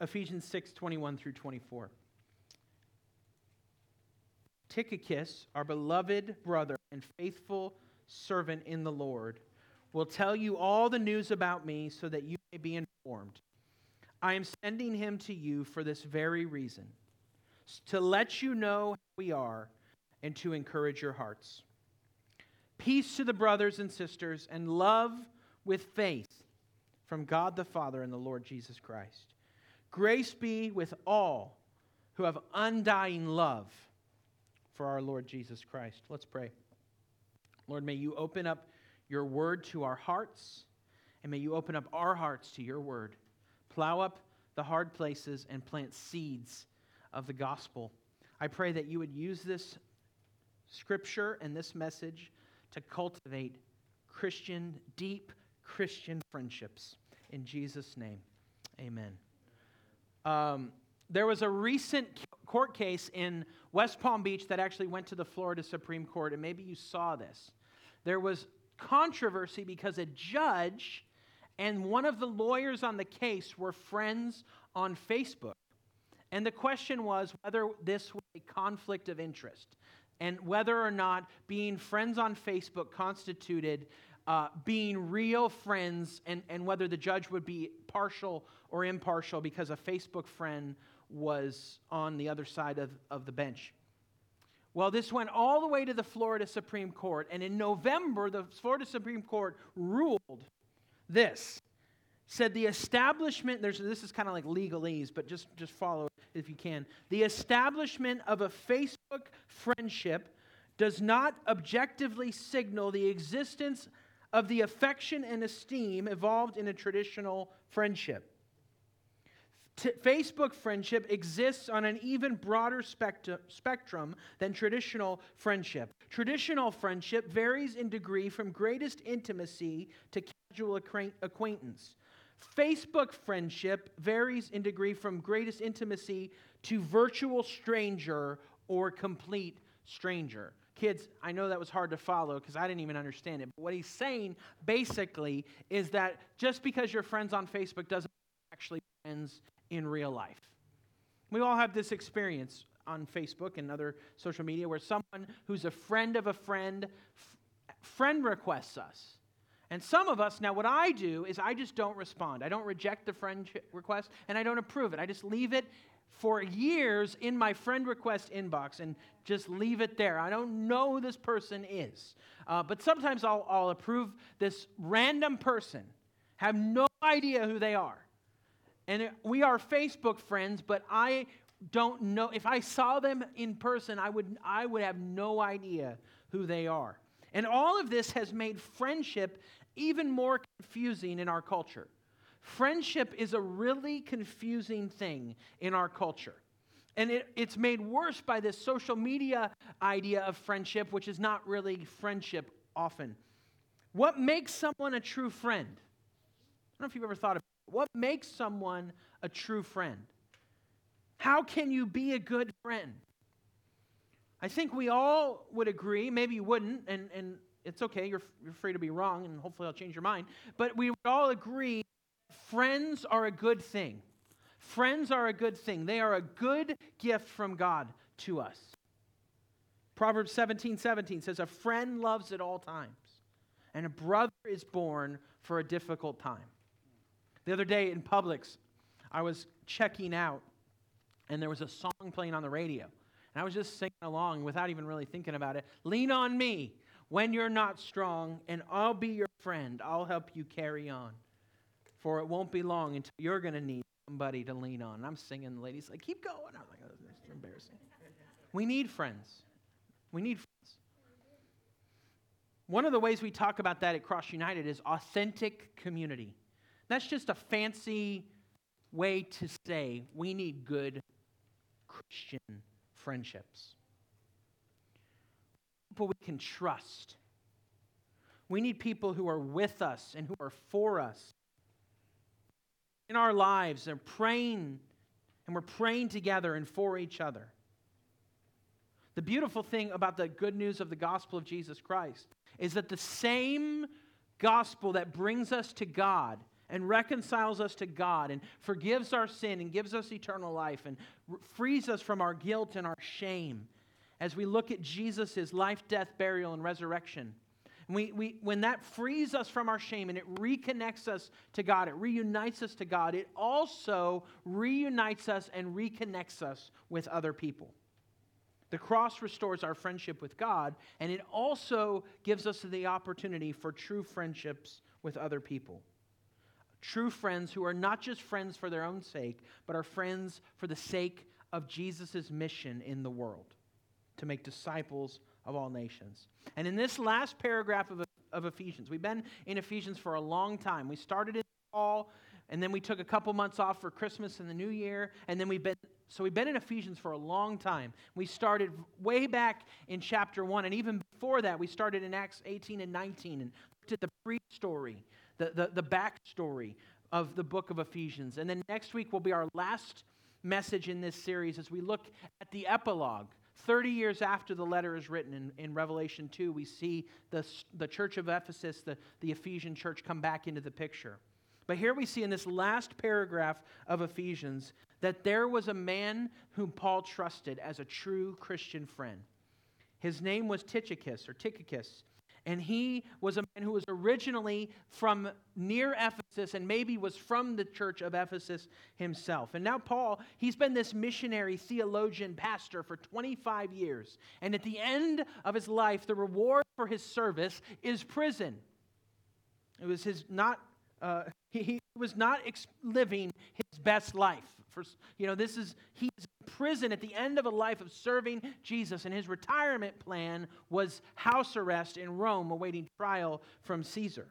Ephesians 6 21 through 24. Tychicus, our beloved brother and faithful servant in the Lord, will tell you all the news about me so that you may be informed. I am sending him to you for this very reason to let you know how we are and to encourage your hearts. Peace to the brothers and sisters, and love with faith from God the Father and the Lord Jesus Christ. Grace be with all who have undying love for our Lord Jesus Christ. Let's pray. Lord, may you open up your word to our hearts, and may you open up our hearts to your word. Plow up the hard places and plant seeds of the gospel. I pray that you would use this scripture and this message to cultivate Christian, deep Christian friendships. In Jesus' name, amen. Um, there was a recent court case in West Palm Beach that actually went to the Florida Supreme Court, and maybe you saw this. There was controversy because a judge and one of the lawyers on the case were friends on Facebook. And the question was whether this was a conflict of interest and whether or not being friends on Facebook constituted uh, being real friends and, and whether the judge would be partial or impartial because a Facebook friend was on the other side of, of the bench. Well, this went all the way to the Florida Supreme Court, and in November, the Florida Supreme Court ruled this said the establishment there's this is kind of like legalese but just just follow if you can the establishment of a facebook friendship does not objectively signal the existence of the affection and esteem evolved in a traditional friendship T- Facebook friendship exists on an even broader spectrum than traditional friendship. Traditional friendship varies in degree from greatest intimacy to casual acquaintance. Facebook friendship varies in degree from greatest intimacy to virtual stranger or complete stranger. Kids, I know that was hard to follow because I didn't even understand it. But what he's saying basically is that just because you're friends on Facebook doesn't actually friends in real life. We all have this experience on Facebook and other social media where someone who's a friend of a friend f- friend requests us. And some of us, now what I do is I just don't respond. I don't reject the friend request and I don't approve it. I just leave it for years in my friend request inbox and just leave it there. I don't know who this person is. Uh, but sometimes I'll, I'll approve this random person, have no idea who they are. And we are Facebook friends, but I don't know. If I saw them in person, I would, I would have no idea who they are. And all of this has made friendship even more confusing in our culture. Friendship is a really confusing thing in our culture. And it, it's made worse by this social media idea of friendship, which is not really friendship often. What makes someone a true friend? I don't know if you've ever thought about what makes someone a true friend? How can you be a good friend? I think we all would agree, maybe you wouldn't, and, and it's okay, you're, you're free to be wrong, and hopefully I'll change your mind, but we would all agree friends are a good thing. Friends are a good thing. They are a good gift from God to us. Proverbs 17 17 says, A friend loves at all times, and a brother is born for a difficult time. The other day in Publix, I was checking out, and there was a song playing on the radio. And I was just singing along without even really thinking about it. Lean on me when you're not strong, and I'll be your friend. I'll help you carry on. For it won't be long until you're going to need somebody to lean on. And I'm singing, the lady's like, keep going. I'm like, oh, this is embarrassing. We need friends. We need friends. One of the ways we talk about that at Cross United is authentic community. That's just a fancy way to say we need good Christian friendships. People we can trust. We need people who are with us and who are for us in our lives and praying, and we're praying together and for each other. The beautiful thing about the good news of the gospel of Jesus Christ is that the same gospel that brings us to God and reconciles us to God and forgives our sin and gives us eternal life and frees us from our guilt and our shame as we look at Jesus' life, death, burial, and resurrection. We, we, when that frees us from our shame and it reconnects us to God, it reunites us to God, it also reunites us and reconnects us with other people. The cross restores our friendship with God, and it also gives us the opportunity for true friendships with other people. True friends who are not just friends for their own sake, but are friends for the sake of Jesus' mission in the world to make disciples of all nations. And in this last paragraph of, of Ephesians, we've been in Ephesians for a long time. We started in fall, and then we took a couple months off for Christmas and the New Year, and then we've been so we've been in Ephesians for a long time. We started way back in chapter 1, and even before that, we started in Acts 18 and 19 and looked at the pre story, the, the, the backstory of the book of Ephesians. And then next week will be our last message in this series as we look at the epilogue. 30 years after the letter is written in, in Revelation 2, we see the, the church of Ephesus, the, the Ephesian church, come back into the picture. But here we see in this last paragraph of Ephesians that there was a man whom Paul trusted as a true Christian friend. His name was Tychicus or Tychicus, and he was a man who was originally from near Ephesus and maybe was from the church of Ephesus himself. And now, Paul, he's been this missionary, theologian, pastor for 25 years. And at the end of his life, the reward for his service is prison. It was his not uh, he, he, was not ex- living his best life. For, you know, this is, he's prison at the end of a life of serving Jesus, and his retirement plan was house arrest in Rome, awaiting trial from Caesar.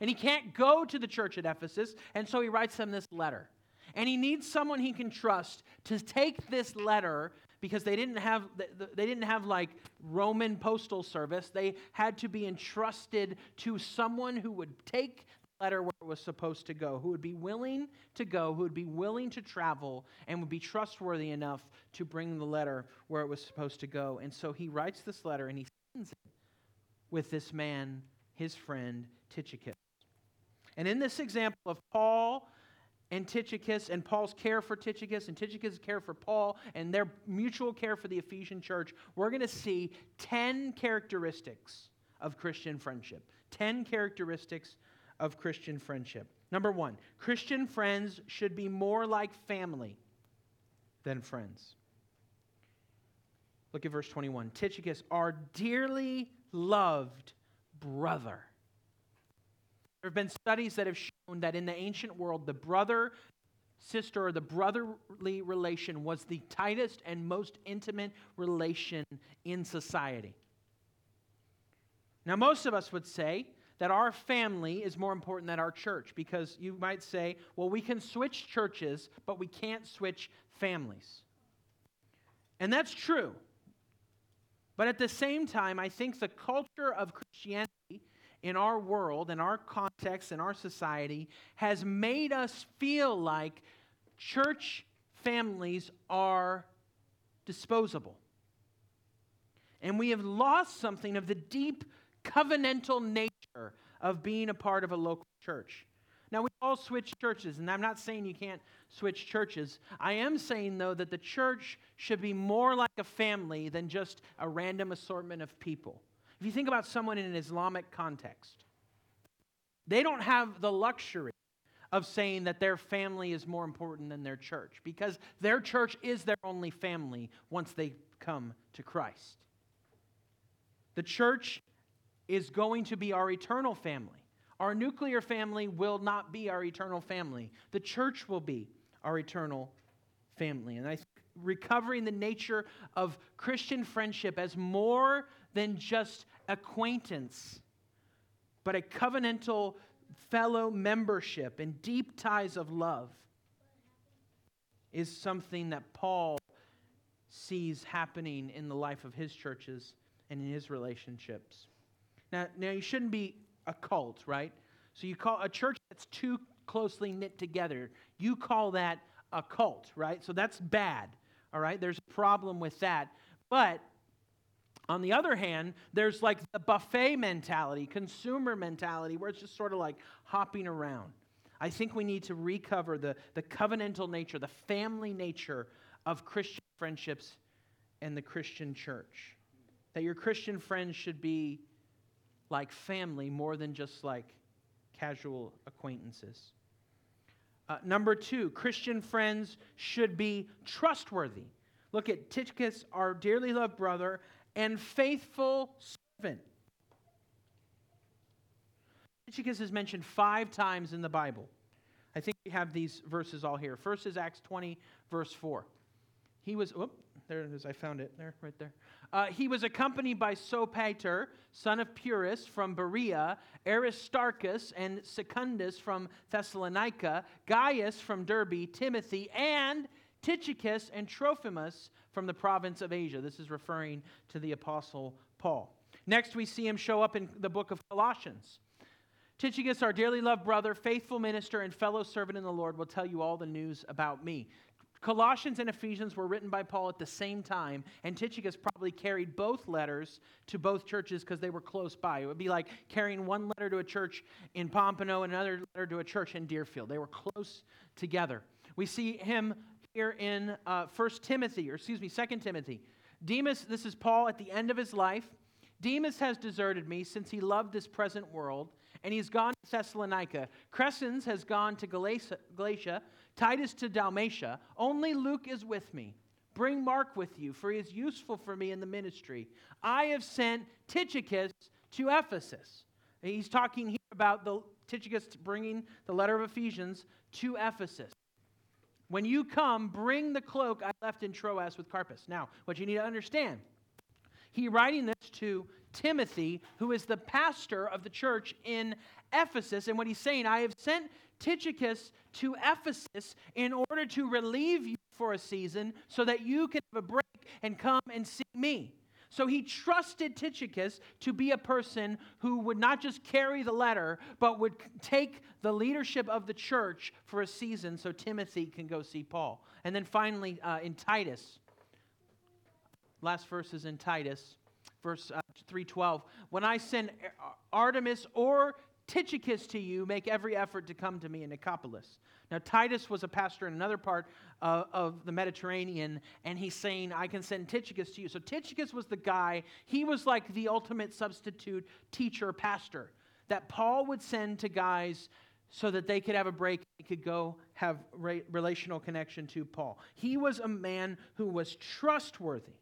And he can't go to the church at Ephesus, and so he writes them this letter. And he needs someone he can trust to take this letter because they didn't have they didn't have like Roman postal service. They had to be entrusted to someone who would take letter where it was supposed to go, who would be willing to go, who would be willing to travel, and would be trustworthy enough to bring the letter where it was supposed to go. And so he writes this letter and he sends it with this man, his friend, Tychicus. And in this example of Paul and Tychicus and Paul's care for Tychicus and Tychicus' care for Paul and their mutual care for the Ephesian church, we're going to see 10 characteristics of Christian friendship. 10 characteristics of Christian friendship. Number one, Christian friends should be more like family than friends. Look at verse 21. Tychicus, our dearly loved brother. There have been studies that have shown that in the ancient world, the brother sister or the brotherly relation was the tightest and most intimate relation in society. Now, most of us would say that our family is more important than our church because you might say, well, we can switch churches, but we can't switch families. And that's true. But at the same time, I think the culture of Christianity in our world, in our context, in our society, has made us feel like church families are disposable. And we have lost something of the deep covenantal nature of being a part of a local church. Now, we all switch churches, and I'm not saying you can't switch churches. I am saying, though, that the church should be more like a family than just a random assortment of people. If you think about someone in an Islamic context, they don't have the luxury of saying that their family is more important than their church because their church is their only family once they come to Christ. The church is going to be our eternal family. Our nuclear family will not be our eternal family. The church will be our eternal family. And I think recovering the nature of Christian friendship as more than just acquaintance, but a covenantal fellow membership and deep ties of love is something that Paul sees happening in the life of his churches and in his relationships. Now, now you shouldn't be a cult, right? So you call a church that's too closely knit together, you call that a cult, right? So that's bad, all right? There's a problem with that. But on the other hand, there's like the buffet mentality, consumer mentality, where it's just sort of like hopping around. I think we need to recover the, the covenantal nature, the family nature of Christian friendships and the Christian church. That your Christian friends should be like family more than just like casual acquaintances. Uh, number two, Christian friends should be trustworthy. Look at Tychicus, our dearly loved brother, and faithful servant. Tychicus is mentioned five times in the Bible. I think we have these verses all here. First is Acts 20, verse 4. He was, whoop, there it is. I found it there, right there. Uh, he was accompanied by Sopater, son of Pyrrhus from Berea, Aristarchus and Secundus from Thessalonica, Gaius from Derbe, Timothy, and Tychicus and Trophimus from the province of Asia. This is referring to the Apostle Paul. Next, we see him show up in the book of Colossians. Tychicus, our dearly loved brother, faithful minister, and fellow servant in the Lord, will tell you all the news about me. Colossians and Ephesians were written by Paul at the same time, and Tychicus probably carried both letters to both churches because they were close by. It would be like carrying one letter to a church in Pompano and another letter to a church in Deerfield. They were close together. We see him here in uh, 1 Timothy, or excuse me, 2 Timothy. Demas, this is Paul at the end of his life. Demas has deserted me since he loved this present world and he's gone to Thessalonica. Crescens has gone to Galatia, Galatia, Titus to Dalmatia. Only Luke is with me. Bring Mark with you, for he is useful for me in the ministry. I have sent Tychicus to Ephesus. he's talking here about the Tychicus bringing the letter of Ephesians to Ephesus. When you come, bring the cloak I left in Troas with Carpus. Now, what you need to understand, he writing this to Timothy, who is the pastor of the church in Ephesus. And what he's saying, I have sent Tychicus to Ephesus in order to relieve you for a season so that you can have a break and come and see me. So he trusted Tychicus to be a person who would not just carry the letter, but would take the leadership of the church for a season so Timothy can go see Paul. And then finally, uh, in Titus, last verse is in Titus verse uh, 312 when i send artemas or tychicus to you make every effort to come to me in nicopolis. Now titus was a pastor in another part uh, of the mediterranean and he's saying i can send tychicus to you. So tychicus was the guy he was like the ultimate substitute teacher pastor that paul would send to guys so that they could have a break they could go have re- relational connection to paul. He was a man who was trustworthy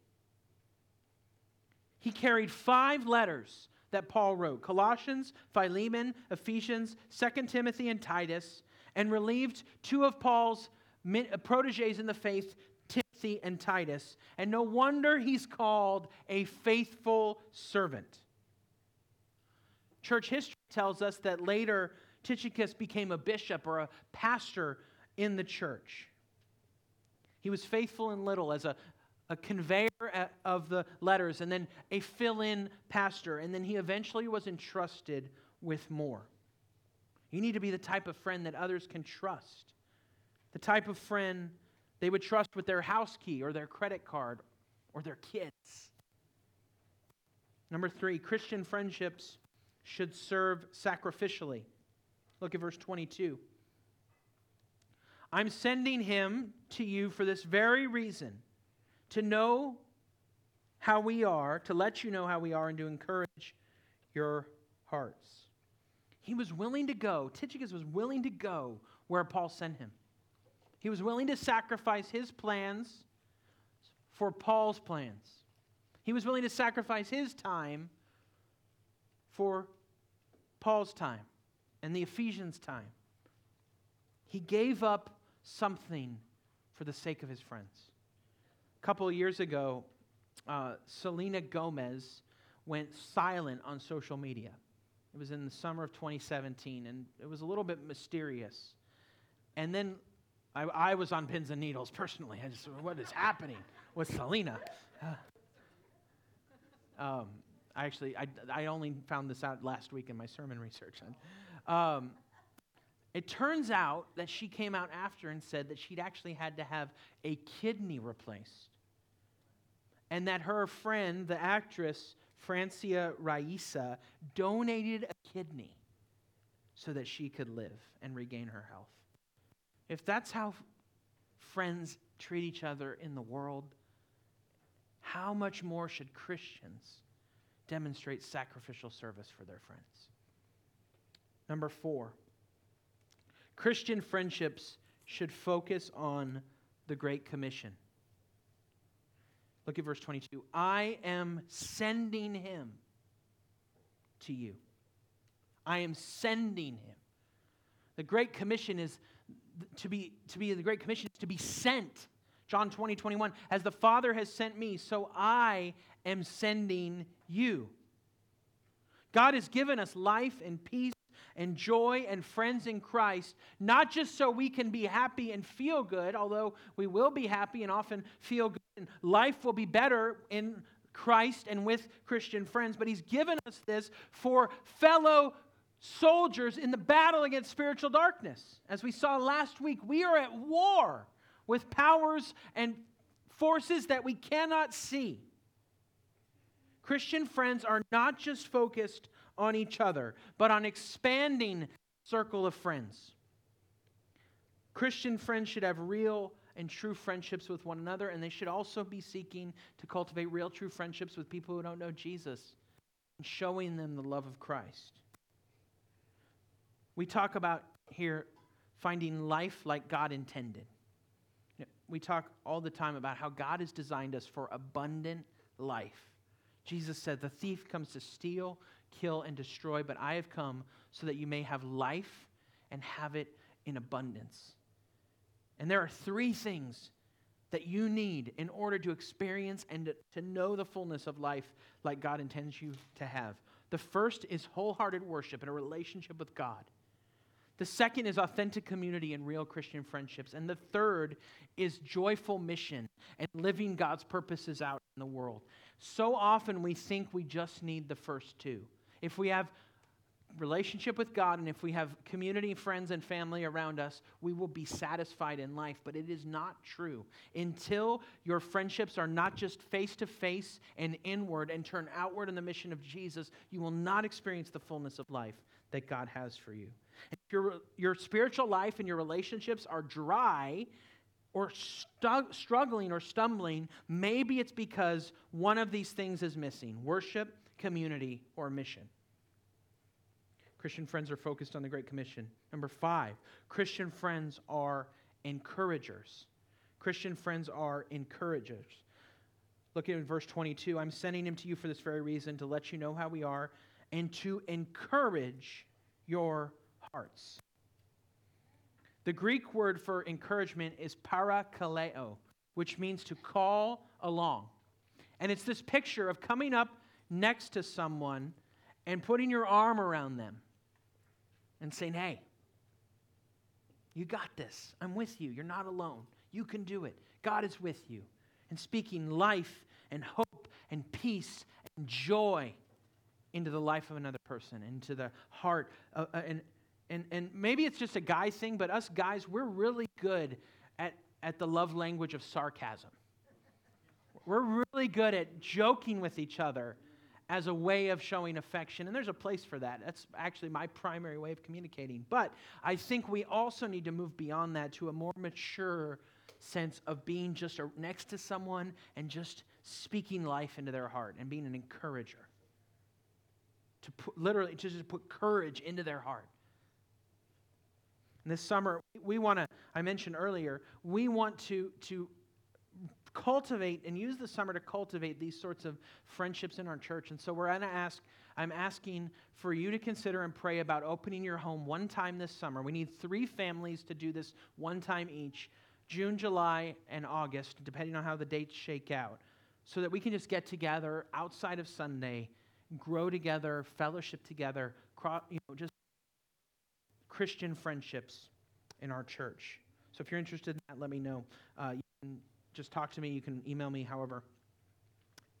he carried five letters that Paul wrote Colossians, Philemon, Ephesians, 2 Timothy, and Titus, and relieved two of Paul's uh, proteges in the faith, Timothy and Titus. And no wonder he's called a faithful servant. Church history tells us that later Tychicus became a bishop or a pastor in the church. He was faithful in little as a, a conveyor of the letters, and then a fill in pastor, and then he eventually was entrusted with more. You need to be the type of friend that others can trust, the type of friend they would trust with their house key or their credit card or their kids. Number three, Christian friendships should serve sacrificially. Look at verse 22. I'm sending him to you for this very reason to know how we are, to let you know how we are, and to encourage your hearts. He was willing to go, Tychicus was willing to go where Paul sent him. He was willing to sacrifice his plans for Paul's plans. He was willing to sacrifice his time for Paul's time and the Ephesians' time. He gave up something for the sake of his friends. A couple of years ago, uh, Selena Gomez went silent on social media. It was in the summer of 2017, and it was a little bit mysterious. And then I, I was on pins and needles personally. I just, what is happening with Selena? um, I actually, I, I only found this out last week in my sermon research. Um, it turns out that she came out after and said that she'd actually had to have a kidney replaced. And that her friend, the actress Francia Raisa, donated a kidney so that she could live and regain her health. If that's how friends treat each other in the world, how much more should Christians demonstrate sacrificial service for their friends? Number four, Christian friendships should focus on the Great Commission. Look at verse 22. I am sending him to you. I am sending him. The Great Commission is to be, to be the Great Commission is to be sent. John 20, 21. As the Father has sent me, so I am sending you. God has given us life and peace and joy and friends in Christ, not just so we can be happy and feel good, although we will be happy and often feel good, and life will be better in Christ and with Christian friends, but He's given us this for fellow soldiers in the battle against spiritual darkness. As we saw last week, we are at war with powers and forces that we cannot see. Christian friends are not just focused on each other, but on expanding circle of friends. Christian friends should have real and true friendships with one another, and they should also be seeking to cultivate real, true friendships with people who don't know Jesus and showing them the love of Christ. We talk about here finding life like God intended. We talk all the time about how God has designed us for abundant life. Jesus said, The thief comes to steal, kill, and destroy, but I have come so that you may have life and have it in abundance. And there are three things that you need in order to experience and to, know the fullness of life like God intends you to have. The first is wholehearted worship and a relationship with God. The second is authentic community and real Christian friendships. And the third is joyful mission and living God's purposes out in the world. So often we think we just need the first two. If we have relationship with God and if we have community, friends, and family around us, we will be satisfied in life. But it is not true. Until your friendships are not just face to face and inward and turn outward in the mission of Jesus, you will not experience the fullness of life that God has for you. If your, your spiritual life and your relationships are dry, or stu- struggling or stumbling, maybe it's because one of these things is missing worship, community, or mission. Christian friends are focused on the Great Commission. Number five, Christian friends are encouragers. Christian friends are encouragers. Look at verse 22. I'm sending him to you for this very reason, to let you know how we are and to encourage your hearts. The Greek word for encouragement is parakaleo, which means to call along. And it's this picture of coming up next to someone and putting your arm around them and saying, Hey, you got this. I'm with you. You're not alone. You can do it. God is with you. And speaking life and hope and peace and joy into the life of another person, into the heart. Uh, uh, and, and, and maybe it's just a guy thing, but us guys, we're really good at, at the love language of sarcasm. We're really good at joking with each other as a way of showing affection. And there's a place for that. That's actually my primary way of communicating. But I think we also need to move beyond that to a more mature sense of being just next to someone and just speaking life into their heart and being an encourager. To put, literally, to just put courage into their heart. This summer, we want to, I mentioned earlier, we want to, to cultivate and use the summer to cultivate these sorts of friendships in our church. And so we're going to ask, I'm asking for you to consider and pray about opening your home one time this summer. We need three families to do this one time each June, July, and August, depending on how the dates shake out, so that we can just get together outside of Sunday, grow together, fellowship together, you know, just Christian friendships in our church. So if you're interested in that, let me know. Uh, you can just talk to me. You can email me, however.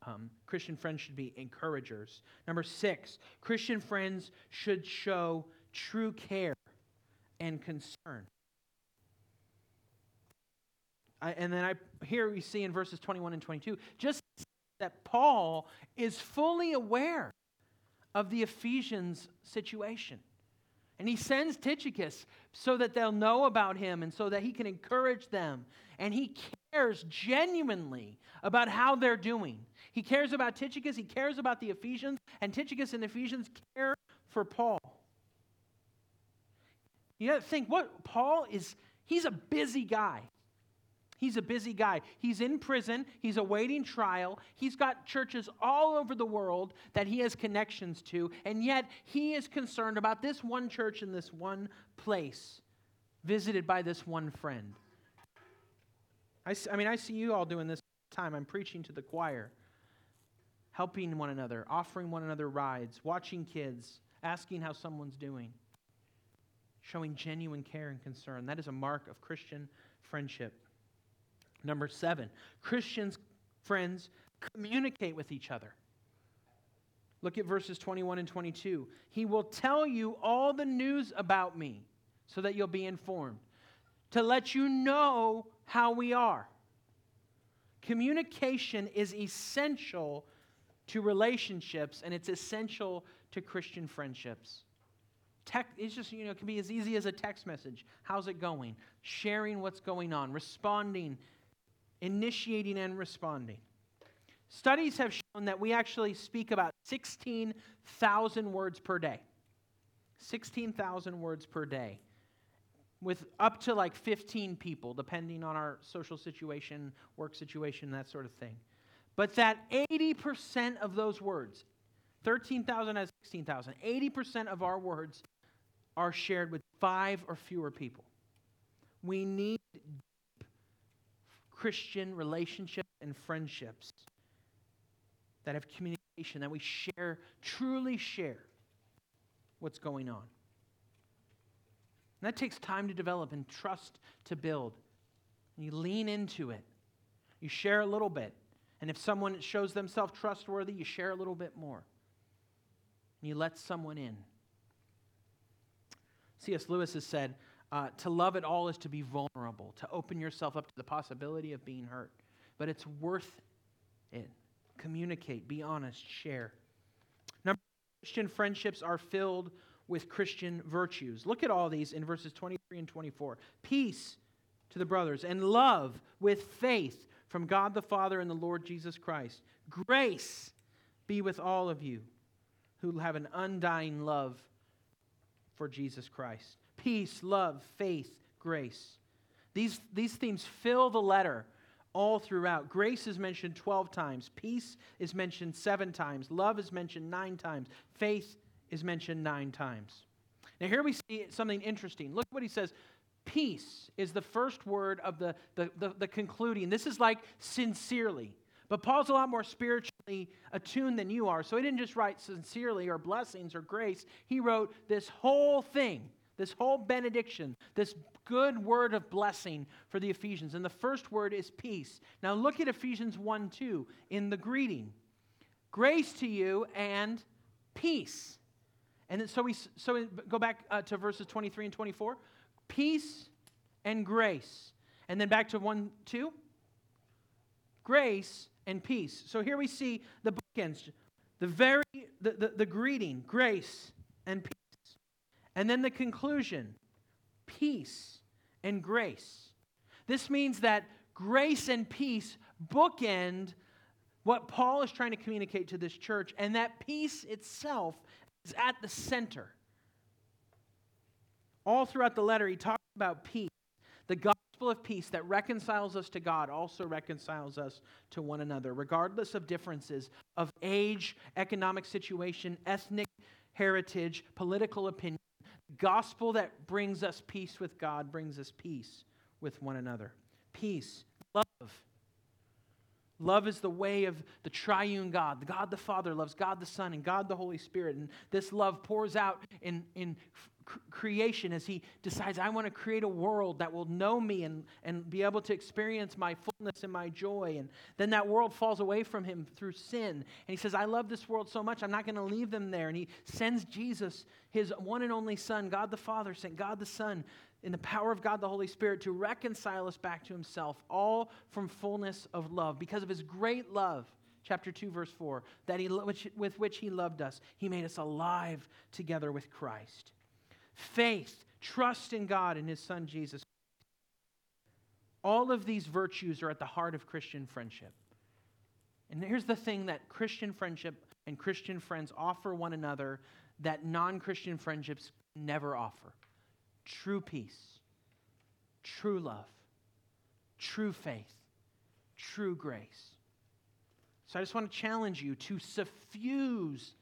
Um, Christian friends should be encouragers. Number six, Christian friends should show true care and concern. I, and then I here we see in verses 21 and 22 just that Paul is fully aware of the Ephesians situation. And he sends Tychicus so that they'll know about him and so that he can encourage them. And he cares genuinely about how they're doing. He cares about Tychicus, he cares about the Ephesians, and Tychicus and Ephesians care for Paul. You got to think what Paul is, he's a busy guy. He's a busy guy. He's in prison. He's awaiting trial. He's got churches all over the world that he has connections to, and yet he is concerned about this one church in this one place, visited by this one friend. I, I mean, I see you all doing this time. I'm preaching to the choir, helping one another, offering one another rides, watching kids, asking how someone's doing, showing genuine care and concern. That is a mark of Christian friendship. Number seven, Christians, friends, communicate with each other. Look at verses 21 and 22. He will tell you all the news about me so that you'll be informed, to let you know how we are. Communication is essential to relationships and it's essential to Christian friendships. Tech, it's just, you know, it can be as easy as a text message. How's it going? Sharing what's going on, responding initiating and responding. Studies have shown that we actually speak about 16,000 words per day. 16,000 words per day with up to like 15 people, depending on our social situation, work situation, that sort of thing. But that 80% of those words, 13,000 as 16,000, 80% of our words are shared with five or fewer people. We need Christian relationships and friendships that have communication, that we share, truly share what's going on. And that takes time to develop and trust to build. And you lean into it. You share a little bit. And if someone shows themselves trustworthy, you share a little bit more. And you let someone in. C.S. Lewis has said, uh, to love at all is to be vulnerable, to open yourself up to the possibility of being hurt. But it's worth it. Communicate, be honest, share. Number Christian friendships are filled with Christian virtues. Look at all these in verses 23 and 24. Peace to the brothers, and love with faith from God the Father and the Lord Jesus Christ. Grace be with all of you who have an undying love for Jesus Christ peace, love, faith, grace. These, these themes fill the letter all throughout. Grace is mentioned 12 times, peace is mentioned seven times, love is mentioned nine times, faith is mentioned nine times. Now, here we see something interesting. Look what he says. Peace is the first word of the, the, the, the concluding. This is like sincerely. But Paul's a lot more spiritually attuned than you are. So he didn't just write sincerely or blessings or grace. He wrote this whole thing this whole benediction, this good word of blessing for the Ephesians. And the first word is peace. Now look at Ephesians 1 2 in the greeting grace to you and peace. And then, so we so we go back uh, to verses 23 and 24 peace and grace. And then back to 1 2 grace and peace. So here we see the bookends the very the, the, the greeting grace and peace and then the conclusion peace and grace. This means that grace and peace bookend what Paul is trying to communicate to this church, and that peace itself is at the center. All throughout the letter, he talks about peace. The gospel of peace that reconciles us to God also reconciles us to one another, regardless of differences of age, economic situation, ethnic heritage, political opinion gospel that brings us peace with God brings us peace with one another. Peace, love. Love is the way of the triune God. God the Father loves God the Son and God the Holy Spirit. And this love pours out in, in creation as he decides, I want to create a world that will know me and, and be able to experience my fullness and my joy. And then that world falls away from him through sin. And he says, I love this world so much, I'm not going to leave them there. And he sends Jesus, his one and only Son, God the Father, sent God the Son in the power of God the Holy Spirit to reconcile us back to himself, all from fullness of love. Because of his great love, chapter 2 verse 4 that he which, with which he loved us he made us alive together with christ faith, trust in God and His Son Jesus. All of these virtues are at the heart of Christian friendship. And here's the thing that Christian friendship and Christian friends offer one another that non Christian friendships never offer true peace, true love, true faith, true grace. So I just want to challenge you to suffuse.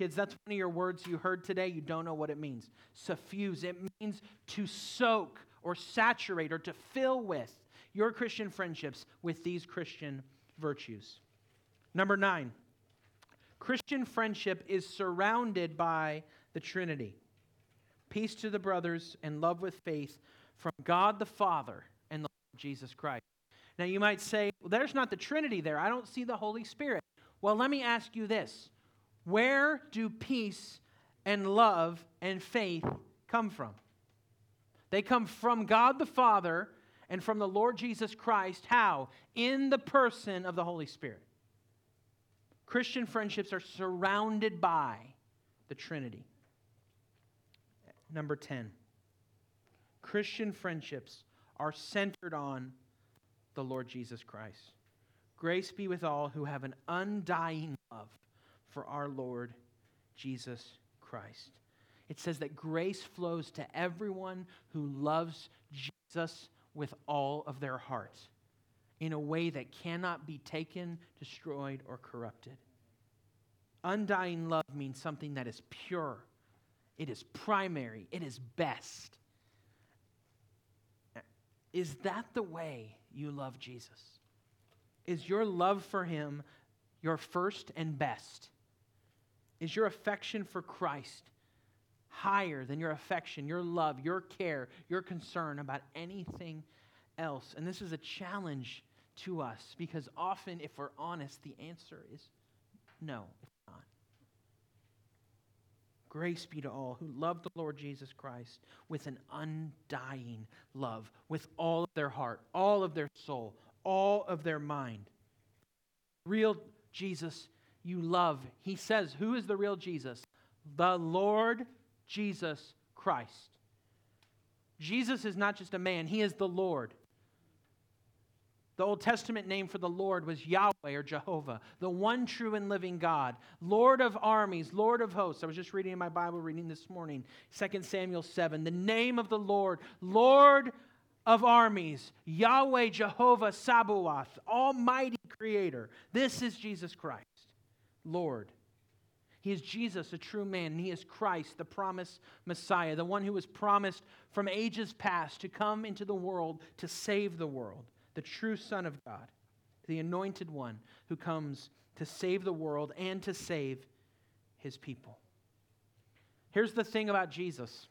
Kids, that's one of your words you heard today. You don't know what it means. Suffuse. It means to soak or saturate or to fill with your Christian friendships with these Christian virtues. Number nine, Christian friendship is surrounded by the Trinity. Peace to the brothers and love with faith from God the Father and the Lord Jesus Christ. Now you might say, well, there's not the Trinity there. I don't see the Holy Spirit. Well, let me ask you this Where do peace and love and faith come from? They come from God the Father and from the Lord Jesus Christ. How? In the person of the Holy Spirit. Christian friendships are surrounded by the Trinity. Number 10. Christian friendships are centered on the Lord Jesus Christ. Grace be with all who have an undying love for our Lord Jesus Christ. It says that grace flows to everyone who loves Jesus with all of their heart in a way that cannot be taken, destroyed, or corrupted. Undying love means something that is pure, it is primary, it is best. Is that the way you love Jesus? Is your love for him your first and best? Is your affection for Christ higher than your affection, your love, your care, your concern about anything else? And this is a challenge to us because often, if we're honest, the answer is no, it's not. Grace be to all who love the Lord Jesus Christ with an undying love, with all of their heart, all of their soul, all of their mind. Real Jesus you love. He says, Who is the real Jesus? The Lord Jesus Christ. Jesus is not just a man, he is the Lord. The Old Testament name for the Lord was Yahweh or Jehovah, the one true and living God, Lord of armies, Lord of hosts. I was just reading in my Bible reading this morning, 2 Samuel 7. The name of the Lord, Lord of armies, Yahweh, Jehovah, Sabaoth, Almighty Creator. This is Jesus Christ, Lord. He is Jesus, a true man, and he is Christ, the promised Messiah, the one who was promised from ages past to come into the world to save the world the true Son of God, the anointed one who comes to save the world and to save his people. Here's the thing about Jesus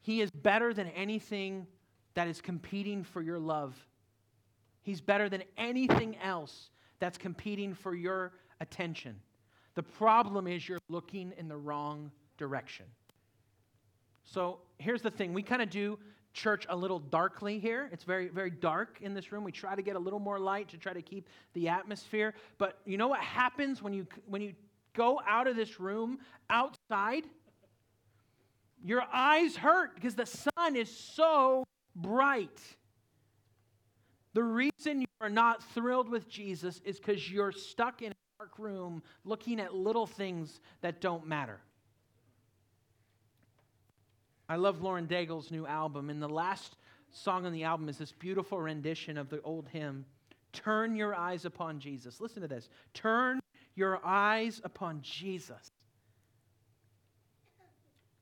He is better than anything that is competing for your love. He's better than anything else that's competing for your attention. The problem is you're looking in the wrong direction. So here's the thing we kind of do church a little darkly here. It's very, very dark in this room. We try to get a little more light to try to keep the atmosphere. But you know what happens when you when you go out of this room outside? Your eyes hurt because the sun is so bright. The reason you are not thrilled with Jesus is because you're stuck in dark room looking at little things that don't matter. I love Lauren Daigle's new album, and the last song on the album is this beautiful rendition of the old hymn Turn Your Eyes Upon Jesus. Listen to this Turn your eyes upon Jesus.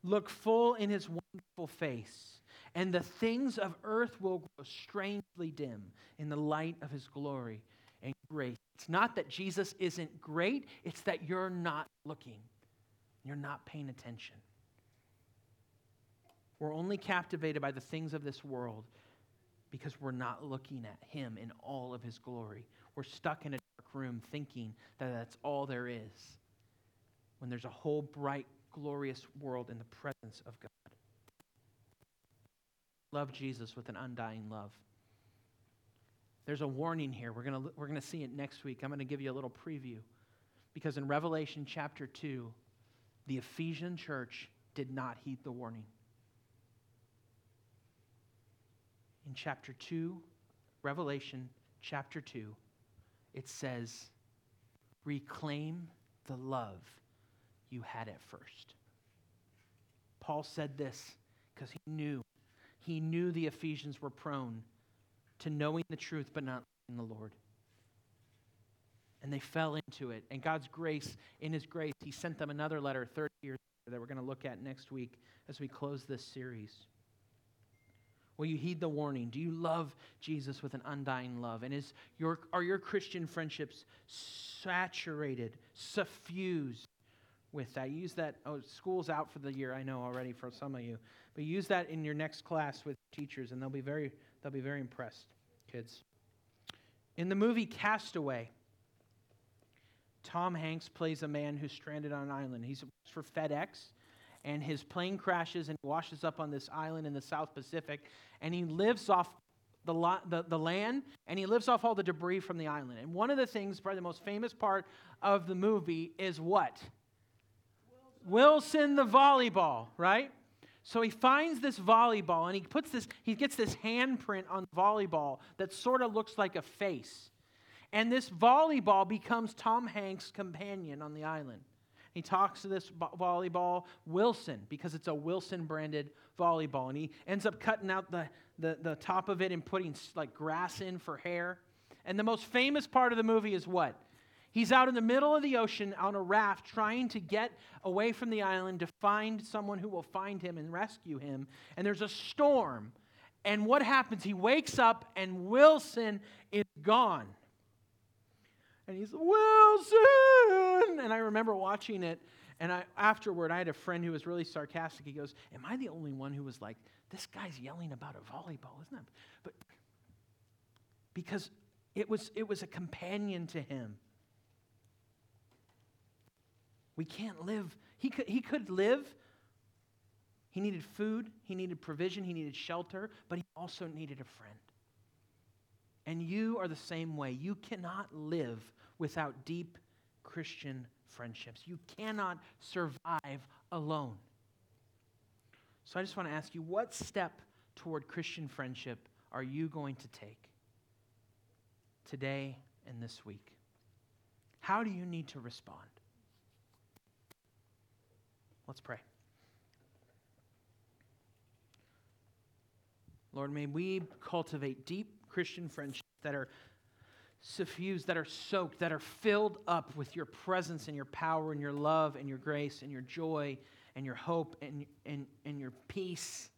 Look full in his wonderful face, and the things of earth will grow strangely dim in the light of his glory and grace. It's not that Jesus isn't great, it's that you're not looking, you're not paying attention. We're only captivated by the things of this world because we're not looking at Him in all of His glory. We're stuck in a dark room thinking that that's all there is when there's a whole bright, glorious world in the presence of God. Love Jesus with an undying love. There's a warning here. We're going we're going to see it next week. I'm going to give you a little preview. Because in Revelation chapter 2, the Ephesian church did not heed the warning. In chapter 2, Revelation chapter 2, it says, Reclaim the love you had at first. Paul said this because he knew. He knew the Ephesians were prone to knowing the truth but not in the Lord. And they fell into it. And God's grace, in His grace, He sent them another letter 30 years that we're going to look at next week as we close this series. Will you heed the warning? Do you love Jesus with an undying love? And is your, are your Christian friendships saturated, suffused with that? Use that. Oh, school's out for the year, I know already for some of you. But use that in your next class with teachers, and they'll be very, they'll be very impressed, kids. In the movie Cast Away, Tom Hanks plays a man who's stranded on an island. He's works for FedEx, and his plane crashes and washes up on this island in the South Pacific, and he lives off the, the, the land and he lives off all the debris from the island. And one of the things, probably the most famous part of the movie, is what? Wilson, Wilson the volleyball, right? So he finds this volleyball and he puts this, he gets this handprint on the volleyball that sort of looks like a face. And this volleyball becomes Tom Hanks' companion on the island. He talks to this volleyball, Wilson, because it's a Wilson branded volleyball. And he ends up cutting out the, the, the top of it and putting like grass in for hair. And the most famous part of the movie is what? He's out in the middle of the ocean on a raft trying to get away from the island to find someone who will find him and rescue him. And there's a storm. And what happens? He wakes up and Wilson is gone. And he's, Wilson! And I remember watching it, and I, afterward, I had a friend who was really sarcastic. He goes, Am I the only one who was like, This guy's yelling about a volleyball, isn't it? But because it was, it was a companion to him. We can't live. He could, he could live. He needed food, he needed provision, he needed shelter, but he also needed a friend. And you are the same way. You cannot live without deep Christian friendships. You cannot survive alone. So I just want to ask you what step toward Christian friendship are you going to take today and this week? How do you need to respond? Let's pray. Lord, may we cultivate deep Christian friendships that are suffused, that are soaked, that are filled up with your presence and your power and your love and your grace and your joy and your hope and, and, and your peace.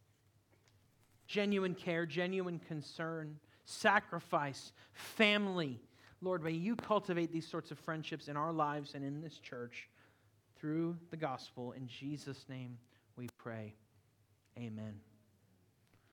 Genuine care, genuine concern, sacrifice, family. Lord, may you cultivate these sorts of friendships in our lives and in this church through the gospel. In Jesus' name we pray. Amen.